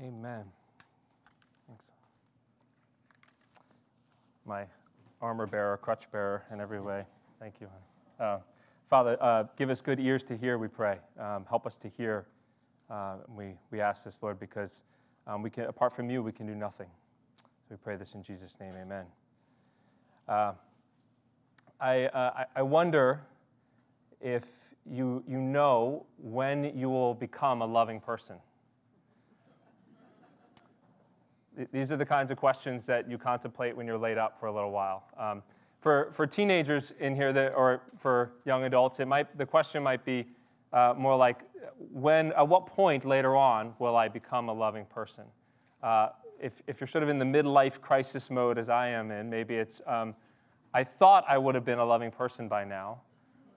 Amen. Thanks. My armor bearer, crutch bearer in every way. Thank you. Uh, Father, uh, give us good ears to hear, we pray. Um, help us to hear. Uh, we, we ask this, Lord, because um, we can, apart from you, we can do nothing. We pray this in Jesus' name. Amen. Uh, I, uh, I wonder if you, you know when you will become a loving person. These are the kinds of questions that you contemplate when you're laid up for a little while. Um, for, for teenagers in here, that, or for young adults, it might, the question might be uh, more like, when, at what point later on will I become a loving person? Uh, if, if you're sort of in the midlife crisis mode, as I am in, maybe it's, um, I thought I would have been a loving person by now,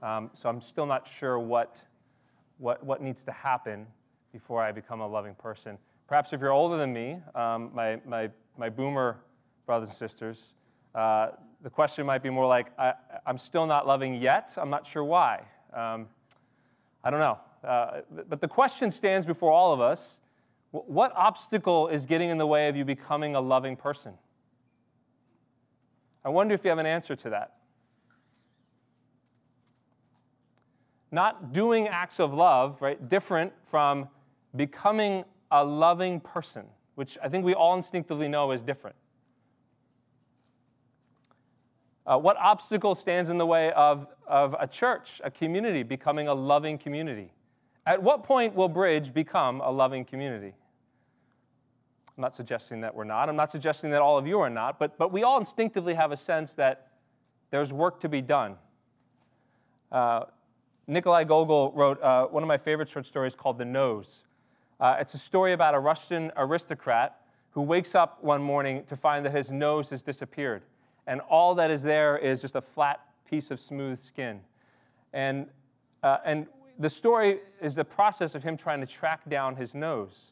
um, so I'm still not sure what, what, what needs to happen before I become a loving person. Perhaps if you're older than me, um, my, my, my boomer brothers and sisters, uh, the question might be more like, I, am still not loving yet. I'm not sure why. Um, I don't know. Uh, but the question stands before all of us what obstacle is getting in the way of you becoming a loving person? I wonder if you have an answer to that. Not doing acts of love, right? Different from becoming a loving person, which I think we all instinctively know is different. Uh, what obstacle stands in the way of, of a church, a community, becoming a loving community? At what point will Bridge become a loving community? I'm not suggesting that we're not. I'm not suggesting that all of you are not, but, but we all instinctively have a sense that there's work to be done. Uh, Nikolai Gogol wrote uh, one of my favorite short stories called The Nose. Uh, it's a story about a Russian aristocrat who wakes up one morning to find that his nose has disappeared. And all that is there is just a flat piece of smooth skin. And, uh, and the story is the process of him trying to track down his nose.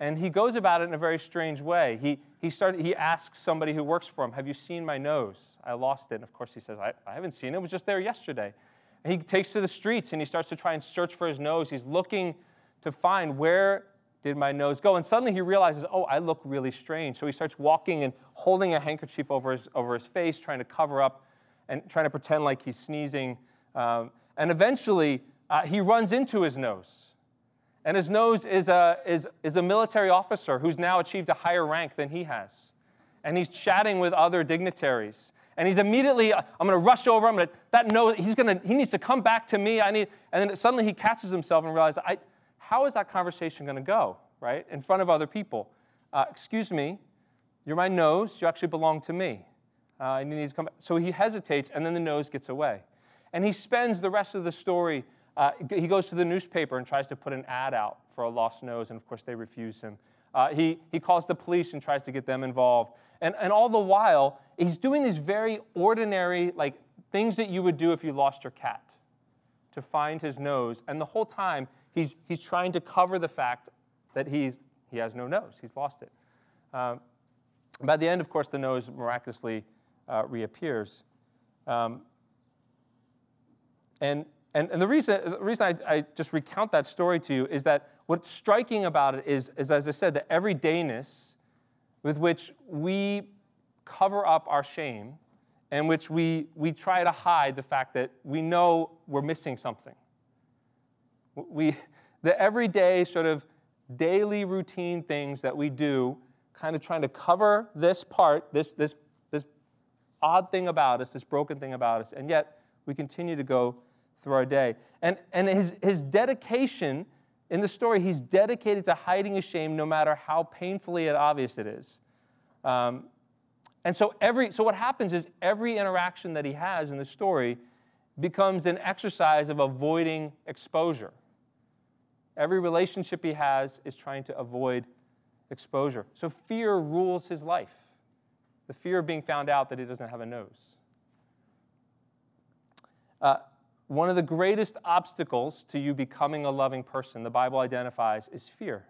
And he goes about it in a very strange way. He, he, started, he asks somebody who works for him, Have you seen my nose? I lost it. And of course, he says, I, I haven't seen it. It was just there yesterday. And he takes to the streets and he starts to try and search for his nose. He's looking to find where did my nose go? And suddenly he realizes, oh, I look really strange. So he starts walking and holding a handkerchief over his, over his face, trying to cover up and trying to pretend like he's sneezing. Um, and eventually uh, he runs into his nose. And his nose is a, is, is a military officer who's now achieved a higher rank than he has. And he's chatting with other dignitaries. And he's immediately, I'm going to rush over. I'm going to, that nose, he's going to, he needs to come back to me. I need, and then suddenly he catches himself and realizes, I, how is that conversation going to go, right? In front of other people. Uh, excuse me, you're my nose, you actually belong to me. Uh, and he needs to come back. So he hesitates, and then the nose gets away. And he spends the rest of the story, uh, he goes to the newspaper and tries to put an ad out for a lost nose, and of course they refuse him. Uh, he, he calls the police and tries to get them involved. And, and all the while, he's doing these very ordinary, like things that you would do if you lost your cat to find his nose. And the whole time, He's, he's trying to cover the fact that he's, he has no nose, he's lost it. Um, by the end, of course, the nose miraculously uh, reappears. Um, and, and, and the reason, the reason I, I, just recount that story to you is that what's striking about it is, is, as I said, the everydayness with which we cover up our shame and which we, we try to hide the fact that we know we're missing something. We, the everyday sort of daily routine things that we do, kind of trying to cover this part, this, this, this odd thing about us, this broken thing about us, and yet we continue to go through our day. And, and his, his dedication in the story, he's dedicated to hiding his shame no matter how painfully obvious it is. Um, and so every so what happens is every interaction that he has in the story becomes an exercise of avoiding exposure. Every relationship he has is trying to avoid exposure. So fear rules his life the fear of being found out that he doesn't have a nose. Uh, one of the greatest obstacles to you becoming a loving person, the Bible identifies, is fear.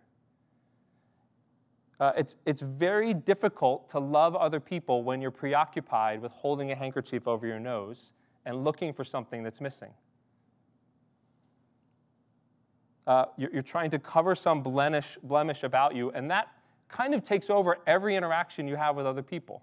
Uh, it's, it's very difficult to love other people when you're preoccupied with holding a handkerchief over your nose and looking for something that's missing. Uh, you're, you're trying to cover some blemish, blemish about you, and that kind of takes over every interaction you have with other people.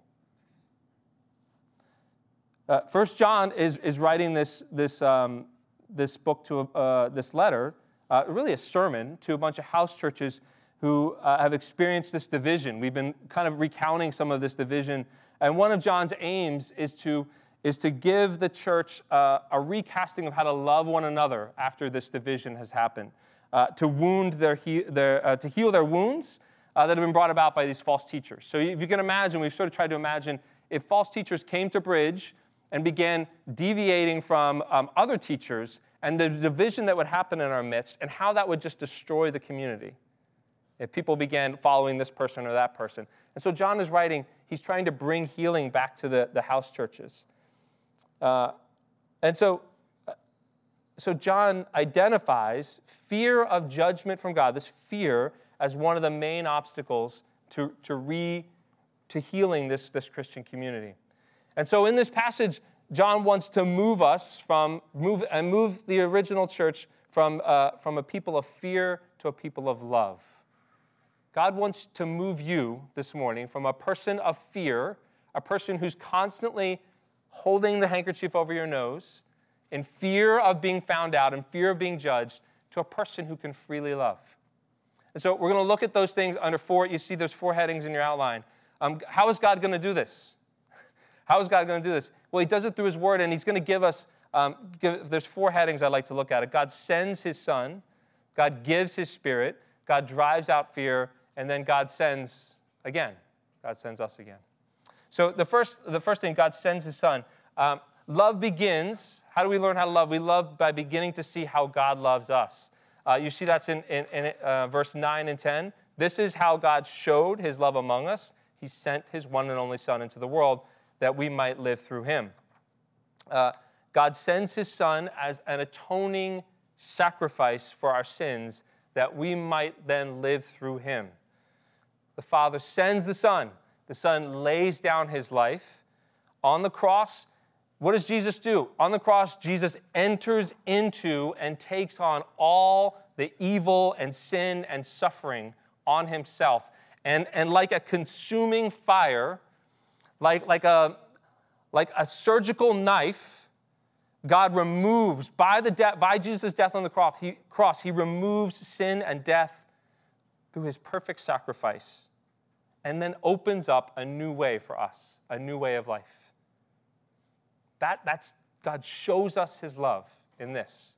Uh, First John is, is writing this, this, um, this book to uh, this letter, uh, really a sermon to a bunch of house churches who uh, have experienced this division. We've been kind of recounting some of this division, and one of John's aims is to is to give the church uh, a recasting of how to love one another after this division has happened, uh, to wound their, he- their to heal their wounds that have been brought about by these false teachers. So if you can imagine, we've sort of tried to imagine if false teachers came to Bridge and began deviating from um, other teachers and the division that would happen in our midst and how that would just destroy the community if people began following this person or that person. And so John is writing, he's trying to bring healing back to the, the house churches. Uh, and so, uh, so John identifies fear of judgment from God, this fear, as one of the main obstacles to, to, re, to healing this, this Christian community. And so in this passage, John wants to move us from, move, and move the original church from, uh, from a people of fear to a people of love. God wants to move you this morning from a person of fear, a person who's constantly holding the handkerchief over your nose, in fear of being found out, in fear of being judged, to a person who can freely love. And so we're going to look at those things under four. You see, there's four headings in your outline. Um, how is God going to do this? How is God going to do this? Well, He does it through His Word, and He's going to give us. Um, give, there's four headings I'd like to look at. It. God sends His Son, God gives His Spirit, God drives out fear, and then God sends again. God sends us again. So the first, the first thing, God sends His Son. Um, love begins. How do we learn how to love? We love by beginning to see how God loves us. Uh, you see that's in, in, in uh, verse 9 and 10. This is how God showed his love among us. He sent his one and only Son into the world that we might live through him. Uh, God sends his Son as an atoning sacrifice for our sins that we might then live through him. The Father sends the Son. The Son lays down his life. On the cross, what does Jesus do? On the cross, Jesus enters into and takes on all the evil and sin and suffering on himself. And, and like a consuming fire, like, like, a, like a surgical knife, God removes, by, the de- by Jesus' death on the cross he, cross, he removes sin and death through his perfect sacrifice and then opens up a new way for us, a new way of life. That, that's, God shows us his love in this.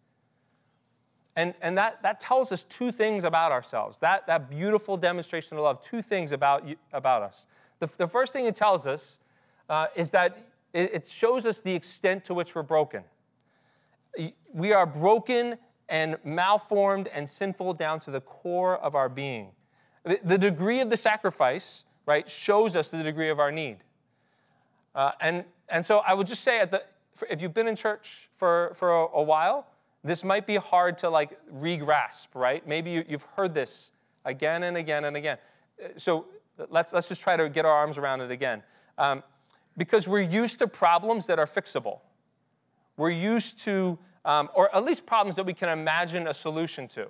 And, and that, that tells us two things about ourselves. That, that beautiful demonstration of love, two things about, you, about us. The, the first thing it tells us uh, is that it, it shows us the extent to which we're broken. We are broken and malformed and sinful down to the core of our being. The degree of the sacrifice, right, shows us the degree of our need. Uh, and, and so I would just say, at the, if you've been in church for, for a, a while, this might be hard to like re-grasp, right? Maybe you, you've heard this again and again and again. Uh, so let's, let's just try to get our arms around it again. Um, because we're used to problems that are fixable. We're used to, um, or at least problems that we can imagine a solution to.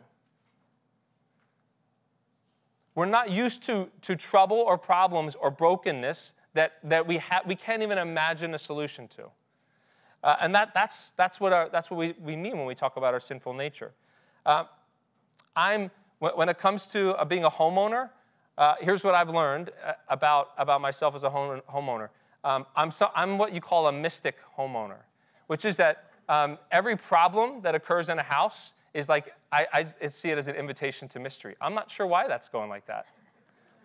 We're not used to, to trouble or problems or brokenness that, that we, ha- we can't even imagine a solution to. Uh, and that, that's, that's what, our, that's what we, we mean when we talk about our sinful nature. Uh, I'm, when it comes to uh, being a homeowner, uh, here's what I've learned uh, about, about myself as a home, homeowner. Um, I'm, so, I'm what you call a mystic homeowner, which is that um, every problem that occurs in a house is like, I, I, see it as an invitation to mystery. I'm not sure why that's going like that.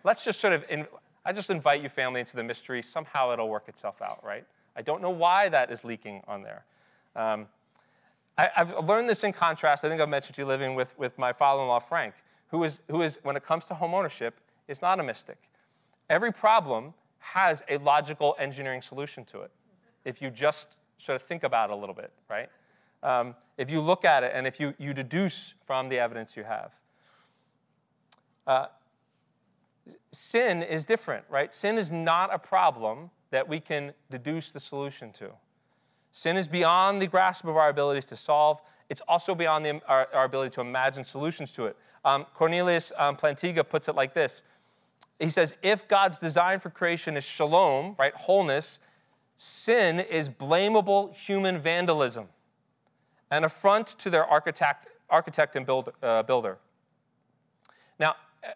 Let's just sort of, in, I just invite you, family, into the mystery. Somehow it'll work itself out, right? I don't know why that is leaking on there. Um, I, have learned this in contrast. I think I've mentioned to you living with, with my father in law, Frank, who is, who is, when it comes to home ownership, is not a mystic. Every problem has a logical engineering solution to it if you just sort of think about it a little bit, right? Um, if you look at it and if you, you deduce from the evidence you have. Uh, sin is different, right? Sin is not a problem that we can deduce the solution to. Sin is beyond the grasp of our abilities to solve. it's also beyond the, our, our, ability to imagine solutions to it. Um, Cornelius um, Plantinga puts it like this He says, If God's design for creation is shalom, right, wholeness, sin is blamable human vandalism, an affront to their architect, architect and build, uh, builder. Now,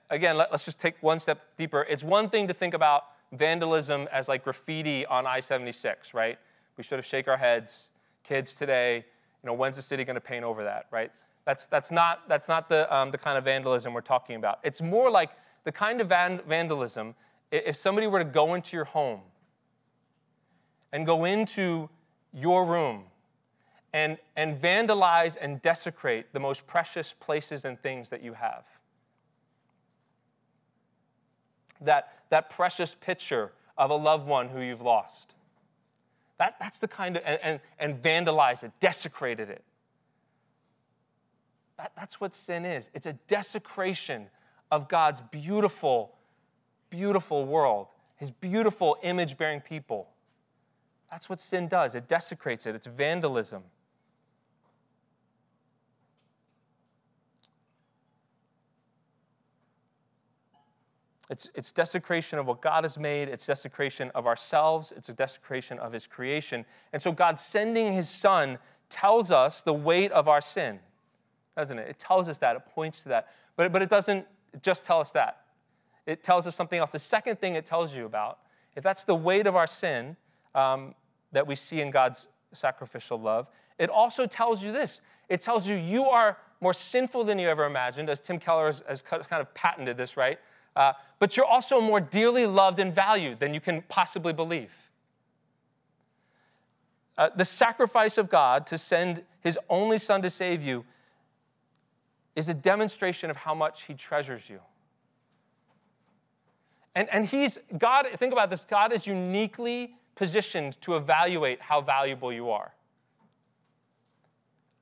again, let, us just take one step deeper. It's one thing to think about vandalism as like graffiti on I 76, right? We should have shake our heads. Kids today, you know, when's the city going to paint over that, right? That's, that's not, that's not the, um, the kind of vandalism we're talking about. It's more like the kind of van- vandalism if somebody were to go into your home and go into your room and, and vandalize and desecrate the most precious places and things that you have. That, that precious picture of a loved one who you've lost. That, that's the kind of, and, and, and vandalize it, desecrated it. That, that's what sin is. It's a desecration of God's beautiful, beautiful world, his beautiful image bearing people. That's what sin does. It desecrates it, it's vandalism. It's, it's desecration of what God has made. It's desecration of ourselves. It's a desecration of His creation. And so, God sending His Son tells us the weight of our sin, doesn't it? It tells us that. It points to that. But, but it doesn't just tell us that. It tells us something else. The second thing it tells you about, if that's the weight of our sin um, that we see in God's sacrificial love, it also tells you this it tells you you are more sinful than you ever imagined, as Tim Keller has, has kind of patented this, right? Uh, but you're also more dearly loved and valued than you can possibly believe. Uh, the sacrifice of God to send his only son to save you is a demonstration of how much he treasures you. And, and he's, God, think about this, God is uniquely positioned to evaluate how valuable you are.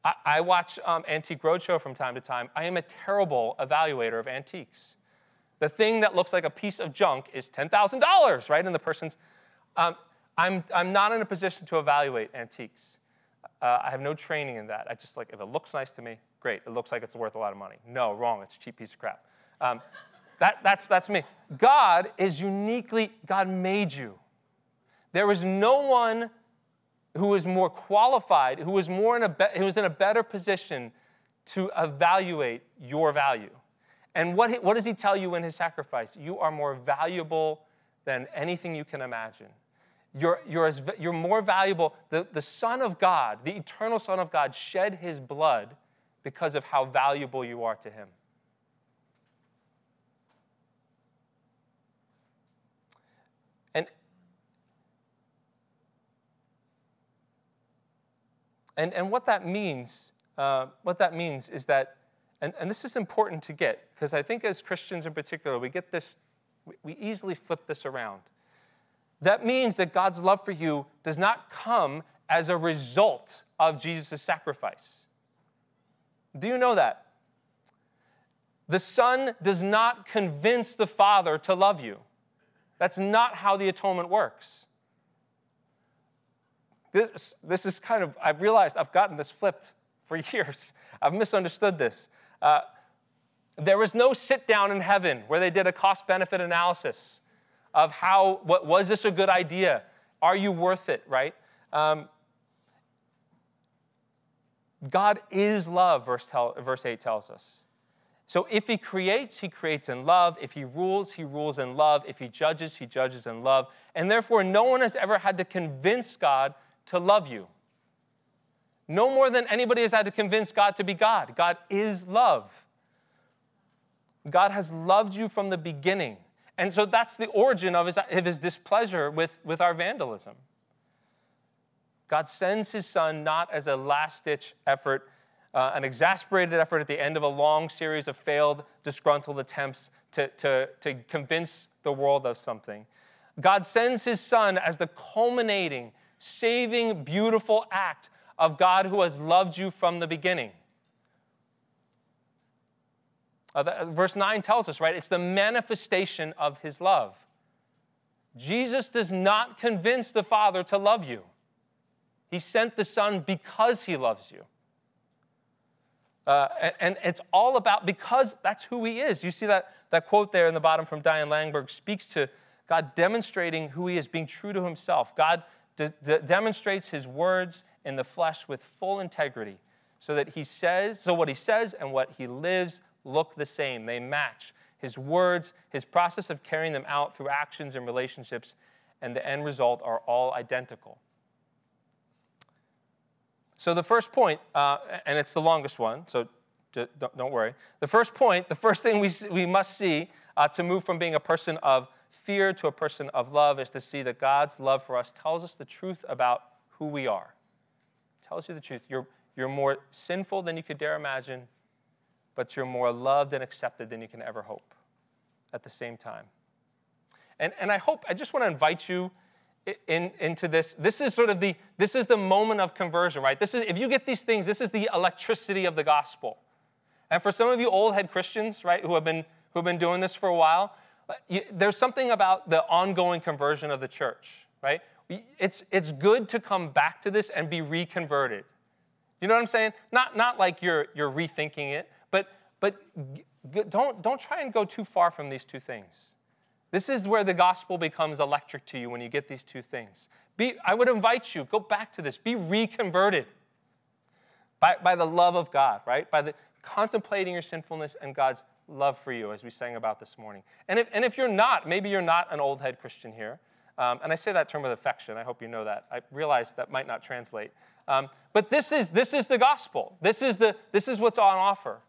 I, I watch um, Antique Roadshow from time to time. I am a terrible evaluator of antiques the thing that looks like a piece of junk is $10,000, right? And the person's, um, I'm, I'm not in a position to evaluate antiques. Uh, I have no training in that. I just like, if it looks nice to me, great. It looks like it's worth a lot of money. No, wrong. It's a cheap piece of crap. Um, that, that's, that's me. God is uniquely, God made you. There is no one who is more qualified, who is, more in a be- who is in a better position to evaluate your value. And what, what does he tell you in his sacrifice? You are more valuable than anything you can imagine. You're, you're, as, you're more valuable. The, the Son of God, the eternal Son of God, shed his blood because of how valuable you are to him. And, and, and what that means, uh, what that means is that and, and this is important to get because I think as Christians in particular, we get this, we easily flip this around. That means that God's love for you does not come as a result of Jesus' sacrifice. Do you know that? The Son does not convince the Father to love you. That's not how the atonement works. This, this is kind of, I've realized I've gotten this flipped for years. I've misunderstood this. Uh, there was no sit down in heaven where they did a cost benefit analysis of how, what, was this a good idea? Are you worth it, right? Um, God is love, verse, tell, verse 8 tells us. So if he creates, he creates in love. If he rules, he rules in love. If he judges, he judges in love. And therefore, no one has ever had to convince God to love you. No more than anybody has had to convince God to be God. God is love. God has loved you from the beginning. And so that's the origin of his, of his displeasure with, with our vandalism. God sends his son not as a last ditch effort, uh, an exasperated effort at the end of a long series of failed, disgruntled attempts to, to, to convince the world of something. God sends his son as the culminating, saving, beautiful act of God who has loved you from the beginning. Uh, the, verse 9 tells us, right? It's the manifestation of his love. Jesus does not convince the Father to love you. He sent the Son because he loves you. Uh, and, and, it's all about, because that's who he is. You see that, that quote there in the bottom from Diane Langberg speaks to God demonstrating who he is, being true to himself. God de- de- demonstrates his words in the flesh with full integrity so that he says, so what he says and what he lives look the same. They match. His words, his process of carrying them out through actions and relationships, and the end result are all identical. So, the first point, uh, and it's the longest one, so don't worry. The first point, the first thing we, we must see uh, to move from being a person of fear to a person of love is to see that God's love for us tells us the truth about who we are. tells you the truth. You're, you're more sinful than you could dare imagine, but you're more loved and accepted than you can ever hope at the same time. And, and I hope, I just want to invite you in, into this. This is sort of the, this is the moment of conversion, right? This is, if you get these things, this is the electricity of the gospel. And for some of you old head Christians, right, who have been, who have been doing this for a while, there's something about the ongoing conversion of the church, right? It's, it's good to come back to this and be reconverted. You know what I'm saying? Not, not like you're, you're rethinking it, but, but don't, don't try and go too far from these two things. This is where the gospel becomes electric to you when you get these two things. Be, I would invite you, go back to this, be reconverted by, by the love of God, right? By the contemplating your sinfulness and God's love for you, as we sang about this morning. And if, and if you're not, maybe you're not an old head Christian here, um, and I say that term with affection. I hope you know that. I realize that might not translate. Um, but this is, this is the gospel. This is, the, this is what's on offer.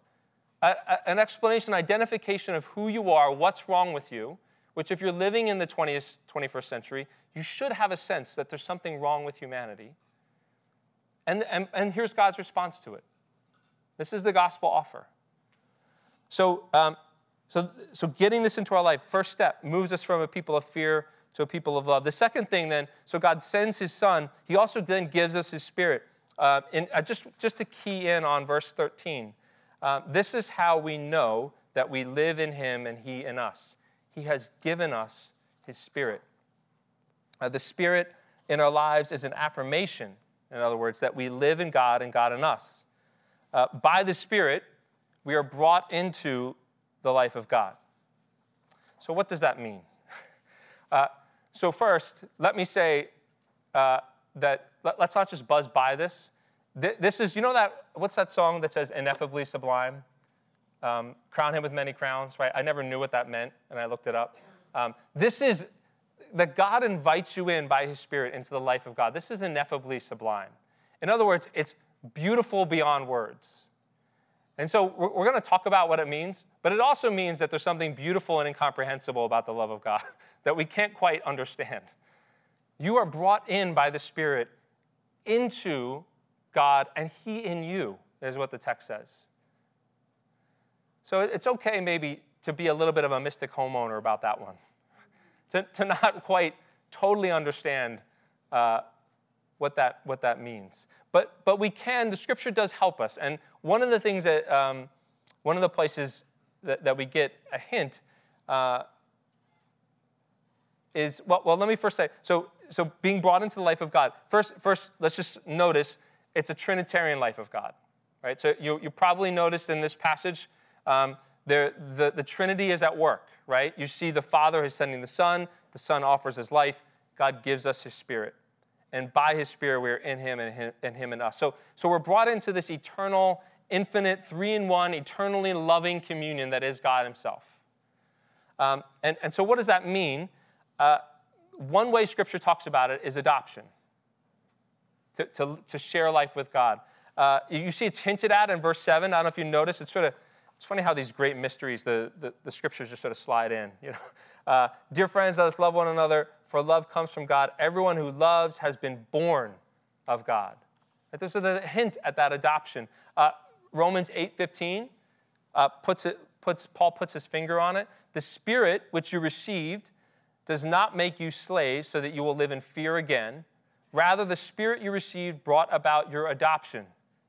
A, a, an explanation, identification of who you are, what's wrong with you, which, if you're living in the 20th, 21st century, you should have a sense that there's something wrong with humanity. And, and, and here's God's response to it this is the gospel offer. So, um, so, so getting this into our life, first step, moves us from a people of fear to a people of love. The second thing, then, so God sends His Son. He also then gives us His Spirit. Uh, in, uh, just, just to key in on verse 13, uh, this is how we know that we live in Him and He in us. He has given us His Spirit. Uh, the Spirit in our lives is an affirmation, in other words, that we live in God and God in us. Uh, by the Spirit, we are brought into the life of God. So, what does that mean? Uh, so, first, let me say uh, that let, us not just buzz by this. This is, you know, that what's that song that says ineffably sublime? Um, crown him with many crowns, right? I never knew what that meant, and I looked it up. Um, this is that God invites you in by his Spirit into the life of God. This is ineffably sublime. In other words, it's beautiful beyond words. And so we're, going to talk about what it means, but it also means that there's something beautiful and incomprehensible about the love of God that we can't quite understand. You are brought in by the Spirit into God, and He in you, is what the text says. So it's okay, maybe, to be a little bit of a mystic homeowner about that one, to, to not quite totally understand uh, what that, what that means. But, but we can, the scripture does help us. And one of the things that, um, one of the places that, that we get a hint uh, is, well, well, let me first say, so, so being brought into the life of God. First, first, let's just notice it's a Trinitarian life of God, right? So you, you probably noticed in this passage, um, the, the, the Trinity is at work, right? You see the Father is sending the Son, the Son offers his life, God gives us his Spirit and by his spirit we are in him and him and, him and us. So, so we're brought into this eternal infinite three in one eternally loving communion that is god himself. Um, and, and so what does that mean? Uh, one way scripture talks about it is adoption. To, to, to share life with god. Uh, you see it's hinted at in verse 7 i don't know if you notice it's sort of it's funny how these great mysteries the, the, the scriptures just sort of slide in you know uh, dear friends let us love one another for love comes from God. Everyone who loves has been born of God. There's a hint at that adoption. Uh, Romans 8:15 uh, puts it, puts, Paul puts his finger on it. The Spirit which you received does not make you slaves so that you will live in fear again. Rather, the Spirit you received brought about your adoption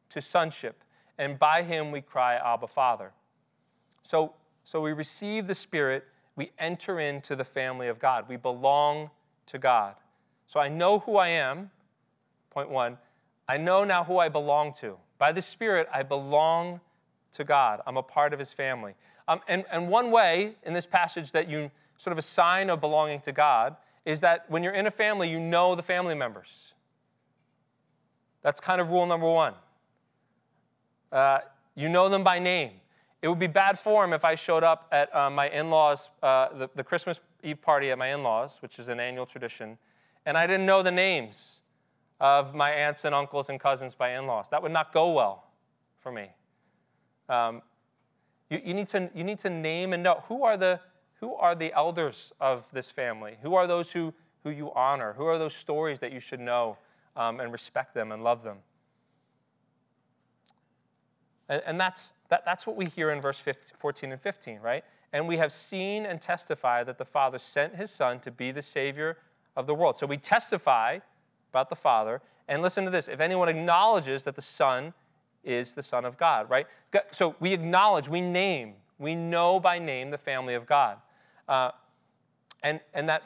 to sonship, and by him we cry, Abba, Father. So, so we receive the Spirit we enter into the family of God. We belong to God. So I know who I am, point one. I know now who I belong to. By the Spirit, I belong to God. I'm a part of his family. Um, and, and one way in this passage that you sort of a sign of belonging to God is that when you're in a family, you know the family members. That's kind of rule number one. Uh, you know them by name. It would be bad form if I showed up at uh, my in laws, uh, the, the Christmas Eve party at my in laws, which is an annual tradition, and I didn't know the names of my aunts and uncles and cousins by in laws. That would not go well for me. Um, you, you, need to, you need to name and know who are the, who are the elders of this family? Who are those who, who you honor? Who are those stories that you should know um, and respect them and love them? And, and that's, that, that's what we hear in verse 15, 14 and 15, right? And we have seen and testified that the Father sent his Son to be the Savior of the world. So we testify about the Father. And listen to this if anyone acknowledges that the Son is the Son of God, right? So we acknowledge, we name, we know by name the family of God. Uh, and and that,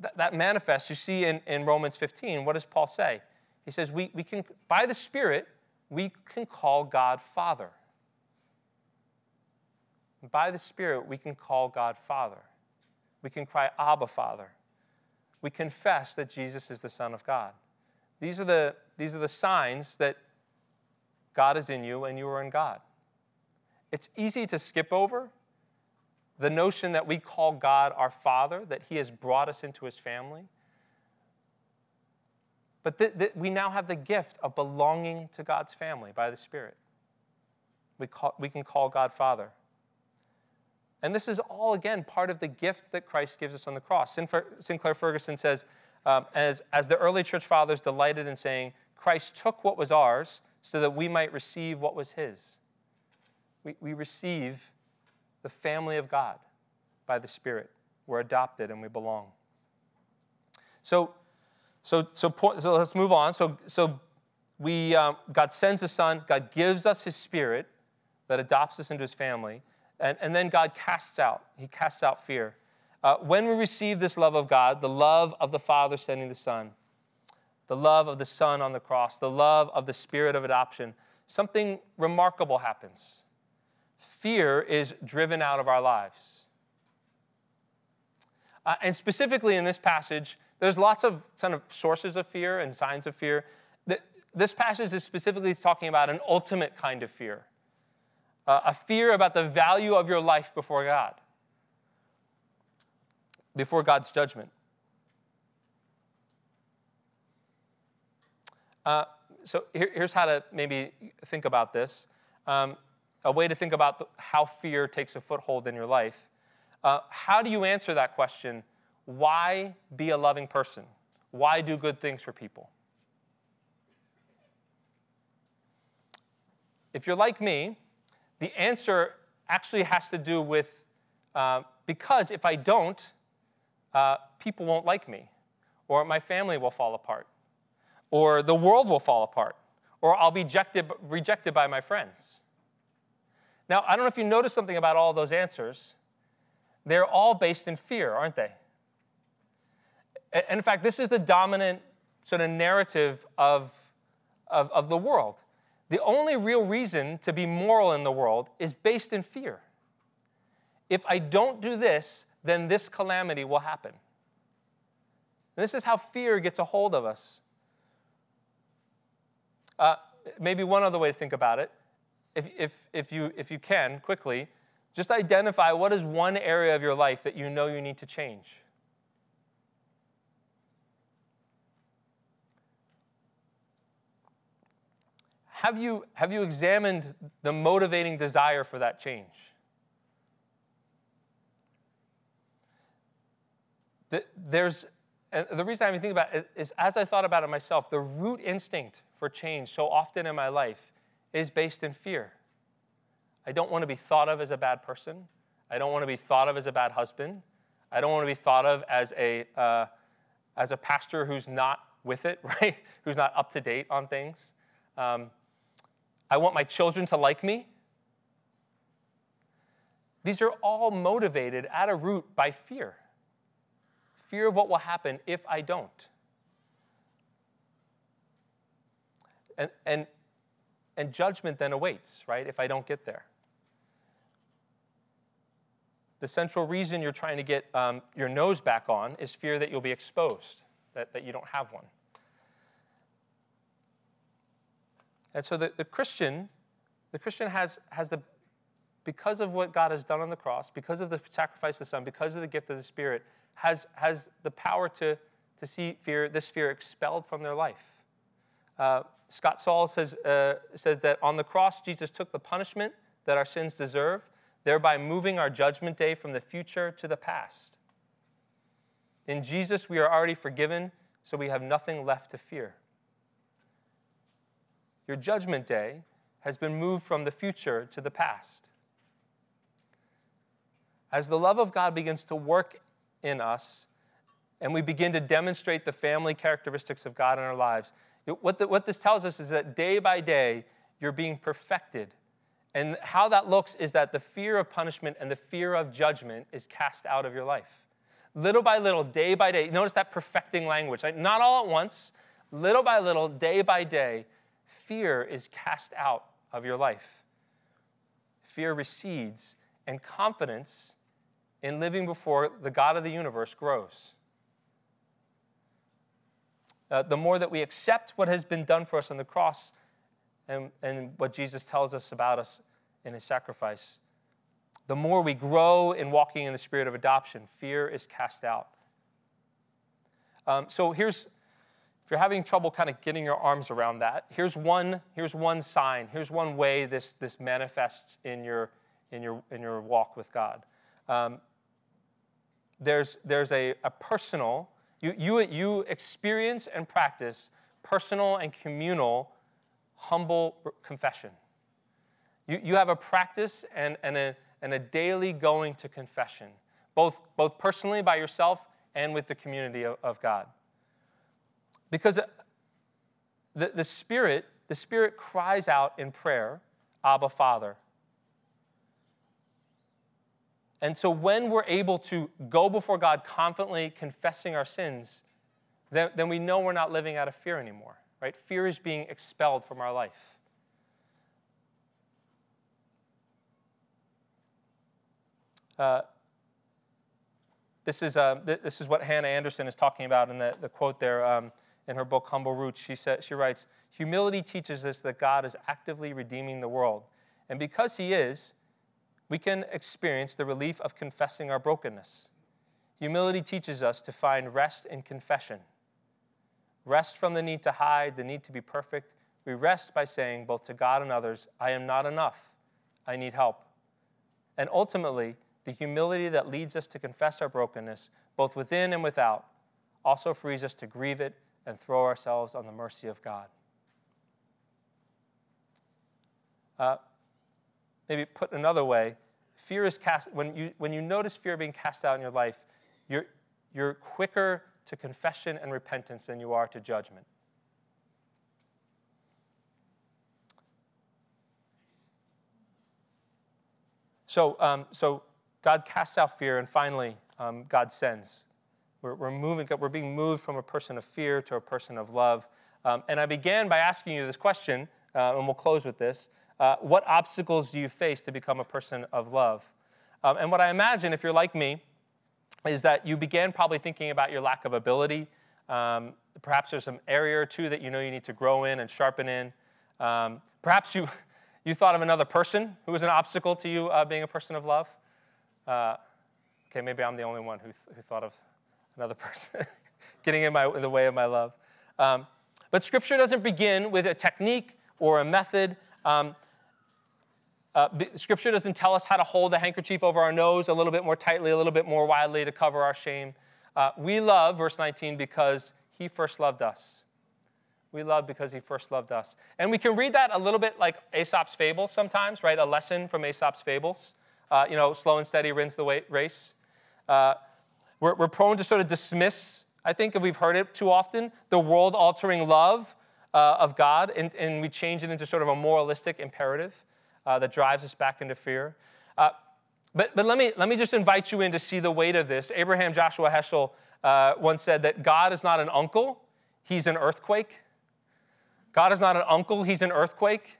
that, that, manifests, you see in, in Romans 15, what does Paul say? He says, we, we can, by the Spirit, we can call God Father. By the Spirit, we can call God Father. We can cry, Abba, Father. We confess that Jesus is the Son of God. These are the, these are the signs that God is in you and you are in God. It's easy to skip over the notion that we call God our Father, that He has brought us into His family. But th- th- we now have the gift of belonging to God's family by the Spirit. We, call, we can call God Father. And this is all, again, part of the gift that Christ gives us on the cross. Sinclair Ferguson says, um, as, as the early church fathers delighted in saying, Christ took what was ours so that we might receive what was his. We, we receive the family of God by the Spirit. We're adopted and we belong. So, so, so, so let's move on. So, so we, um, God sends the Son, God gives us His Spirit that adopts us into His family, and, and then God casts out, He casts out fear. Uh, when we receive this love of God, the love of the Father sending the Son, the love of the Son on the cross, the love of the Spirit of adoption, something remarkable happens. Fear is driven out of our lives. Uh, and specifically in this passage, there's lots of kind of sources of fear and signs of fear. This passage is specifically talking about an ultimate kind of fear uh, a fear about the value of your life before God, before God's judgment. Uh, so here, here's how to maybe think about this. Um, a way to think about the, how fear takes a foothold in your life. Uh, how do you answer that question? Why be a loving person? Why do good things for people? If you're like me, the answer actually has to do with uh, because if I don't, uh, people won't like me, or my family will fall apart, or the world will fall apart, or I'll be rejected, rejected by my friends. Now, I don't know if you noticed something about all those answers. They're all based in fear, aren't they? And in fact, this is the dominant sort of narrative of, of, of the world. The only real reason to be moral in the world is based in fear. If I don't do this, then this calamity will happen. And this is how fear gets a hold of us. Uh, maybe one other way to think about it if, if, if, you, if you can, quickly, just identify what is one area of your life that you know you need to change. Have you, have you examined the motivating desire for that change? There's, the reason I even think about it is as I thought about it myself, the root instinct for change so often in my life is based in fear. I don't want to be thought of as a bad person. I don't want to be thought of as a bad husband. I don't want to be thought of as a, uh, as a pastor who's not with it, right? who's not up to date on things. Um, I want my children to like me. These are all motivated at a root by fear fear of what will happen if I don't. And, and and judgment then awaits, right, if I don't get there. The central reason you're trying to get um, your nose back on is fear that you'll be exposed, that, that you don't have one. And so the, the Christian, the Christian has, has the, because of what God has done on the cross, because of the sacrifice of the Son, because of the gift of the Spirit, has, has the power to, to see fear, this fear expelled from their life. Uh, Scott Sauls says, uh, says that on the cross, Jesus took the punishment that our sins deserve, thereby moving our judgment day from the future to the past. In Jesus, we are already forgiven, so we have nothing left to fear. Your judgment day has been moved from the future to the past. As the love of God begins to work in us, and we begin to demonstrate the family characteristics of God in our lives, what, the, what this tells us is that day by day, you're being perfected. And how that looks is that the fear of punishment and the fear of judgment is cast out of your life. Little by little, day by day, notice that perfecting language. Not all at once, little by little, day by day, fear is cast out of your life. Fear recedes, and confidence in living before the God of the universe grows. Uh, the more that we accept what has been done for us on the cross and, and what Jesus tells us about us in his sacrifice, the more we grow in walking in the spirit of adoption, fear is cast out. Um, so here's, if you're having trouble kind of getting your arms around that, here's one, here's one sign, here's one way this, this manifests in your, in, your, in your walk with God. Um, there's, there's a, a personal, you, you, you experience and practice personal and communal humble confession. You, you have a practice and, and, a, and a daily going to confession, both, both personally by yourself and with the community of, of God. Because the, the Spirit, the Spirit cries out in prayer, Abba, Father. And so when we're able to go before God confidently confessing our sins, then, then we know we're not living out of fear anymore, right? Fear is being expelled from our life. Uh, this, is, uh, this is what Hannah Anderson is talking about in the, the quote there um, in her book, Humble Roots. She, said, she writes Humility teaches us that God is actively redeeming the world. And because He is, we can experience the relief of confessing our brokenness. Humility teaches us to find rest in confession. Rest from the need to hide, the need to be perfect. We rest by saying, both to God and others, I am not enough. I need help. And ultimately, the humility that leads us to confess our brokenness, both within and without, also frees us to grieve it and throw ourselves on the mercy of God. Uh, maybe put another way, fear is cast, when you, when you notice fear being cast out in your life, you're, you're quicker to confession and repentance than you are to judgment. So, um, so God casts out fear, and finally, um, God sends. We're, we're, moving, we're being moved from a person of fear to a person of love. Um, and I began by asking you this question, uh, and we'll close with this. Uh, what obstacles do you face to become a person of love? Um, and what I imagine, if you're like me, is that you began probably thinking about your lack of ability. Um, perhaps there's some area or two that you know you need to grow in and sharpen in. Um, perhaps you, you thought of another person who was an obstacle to you uh, being a person of love. Uh, okay, maybe I'm the only one who, th- who thought of another person getting in, my, in the way of my love. Um, but Scripture doesn't begin with a technique or a method. Um, uh, scripture doesn't tell us how to hold the handkerchief over our nose a little bit more tightly, a little bit more widely to cover our shame. Uh, we love, verse 19, because he first loved us. We love because he first loved us. And we can read that a little bit like Aesop's fable sometimes, right? A lesson from Aesop's fables. Uh, you know, slow and steady wins the race. Uh, we're, we're prone to sort of dismiss, I think, if we've heard it too often, the world altering love uh, of God, and, and, we change it into sort of a moralistic imperative uh, that drives us back into fear. Uh, but, but let, me, let me just invite you in to see the weight of this. Abraham Joshua Heschel uh, once said that God is not an uncle, he's an earthquake. God is not an uncle, he's an earthquake.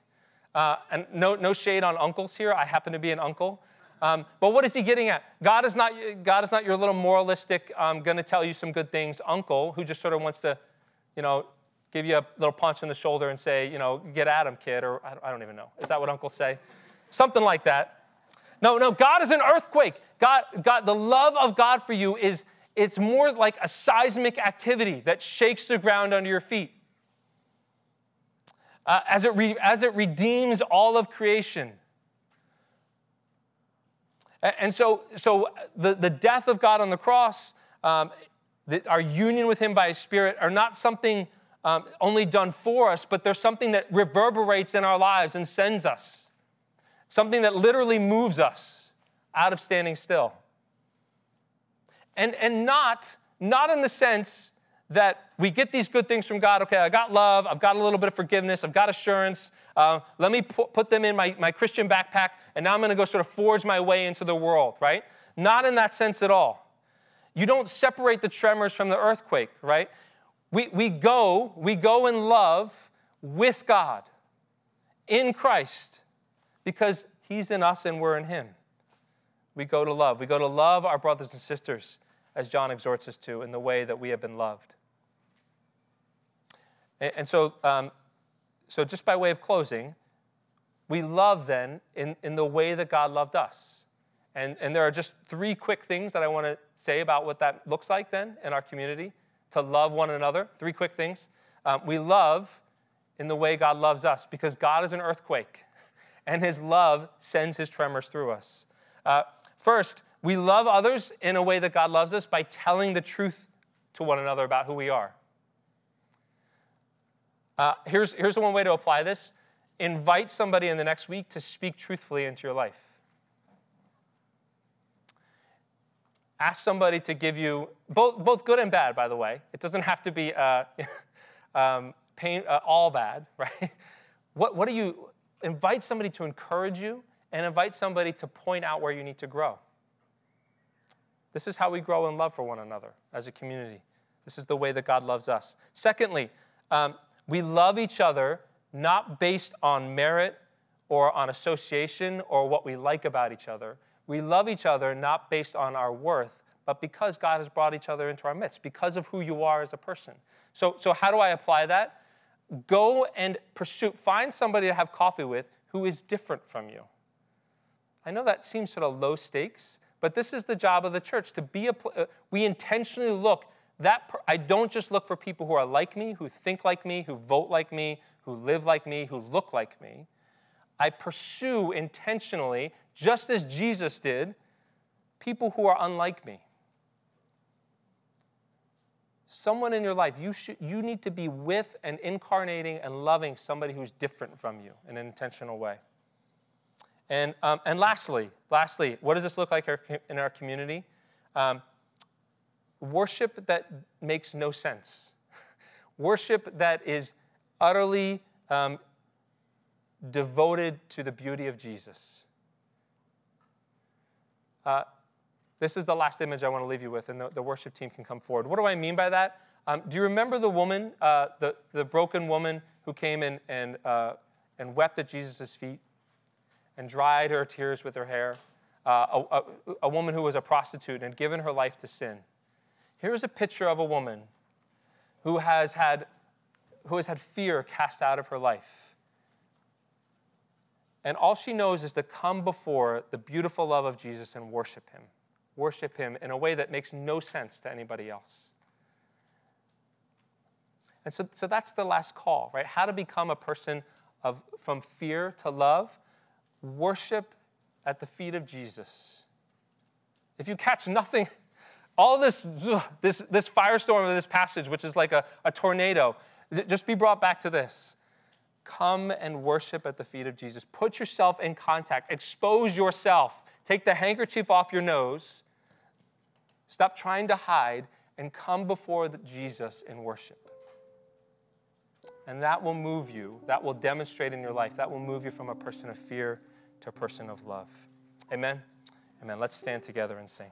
Uh, and no, no shade on uncles here. I happen to be an uncle. Um, but what is he getting at? God is not, God is not your little moralistic, I'm going to tell you some good things uncle who just sort of wants to, you know, give you a little punch in the shoulder and say, you know, get at him, kid, or I don't even know. Is that what uncles say? Something like that. No, no, God is an earthquake. God, God, the love of God for you is it's more like a seismic activity that shakes the ground under your feet. Uh, as, it re, as it redeems all of creation. And so, so the, the death of God on the cross, um, the, our union with Him by His Spirit, are not something um, only done for us, but they're something that reverberates in our lives and sends us. Something that literally moves us out of standing still. And, and not, not in the sense that we get these good things from God. Okay, I got love, I've got a little bit of forgiveness, I've got assurance. Uh, let me put, put them in my, my Christian backpack, and now I'm to go sort of forge my way into the world, right? Not in that sense at all. You don't separate the tremors from the earthquake, right? We, we go, we go in love with God in Christ because He's in us and we're in Him. We go to love. We go to love our brothers and sisters as John exhorts us to, in the way that we have been loved. And, so, um, so, just by way of closing, we love then in, in the way that God loved us. And, and there are just three quick things that I want to say about what that looks like then in our community to love one another. Three quick things. Um, we love in the way God loves us because God is an earthquake and his love sends his tremors through us. Uh, first, we love others in a way that God loves us by telling the truth to one another about who we are. Uh, here's, here's one way to apply this invite somebody in the next week to speak truthfully into your life. Ask somebody to give you, both, both good and bad, by the way. It doesn't have to be uh, um, pain, uh, all bad, right? What, what do you, invite somebody to encourage you and invite somebody to point out where you need to grow. This is how we grow in love for one another as a community. This is the way that God loves us. Secondly, um, we love each other not based on merit or on association or what we like about each other. We love each other not based on our worth, but because God has brought each other into our midst, because of who you are as a person. So, so how do I apply that? Go and pursue, find somebody to have coffee with who is different from you. I know that seems sort of low stakes, but this is the job of the church to be a, uh, we intentionally look that I don't just look for people who are like me, who think like me, who vote like me, who live like me, who look like me. I pursue intentionally, just as Jesus did, people who are unlike me. Someone in your life, you, should, you need to be with and incarnating and loving somebody who's different from you in an intentional way. And, um, and lastly, lastly, what does this look like in our community? Um, worship that makes no sense. worship that is utterly um, devoted to the beauty of Jesus. Uh, this is the last image I want to leave you with, and the, the worship team can come forward. What do I mean by that? Um, do you remember the woman, uh, the, the broken woman who came in and, uh, and wept at Jesus' feet? And dried her tears with her hair, uh, a, a, a woman who was a prostitute and given her life to sin. Here's a picture of a woman who has had, who has had fear cast out of her life. And all she knows is to come before the beautiful love of Jesus and worship him. Worship him in a way that makes no sense to anybody else. And so, so that's the last call, right? How to become a person of, from fear to love worship at the feet of Jesus. If you catch nothing, all this, this, this firestorm of this passage, which is like a, a tornado, just be brought back to this. Come and worship at the feet of Jesus. Put yourself in contact, expose yourself, take the handkerchief off your nose, stop trying to hide, and come before Jesus in worship. And that will move you, that will demonstrate in your life, that will move you from a person of fear to a person of love. Amen? Amen. Let's stand together and sing.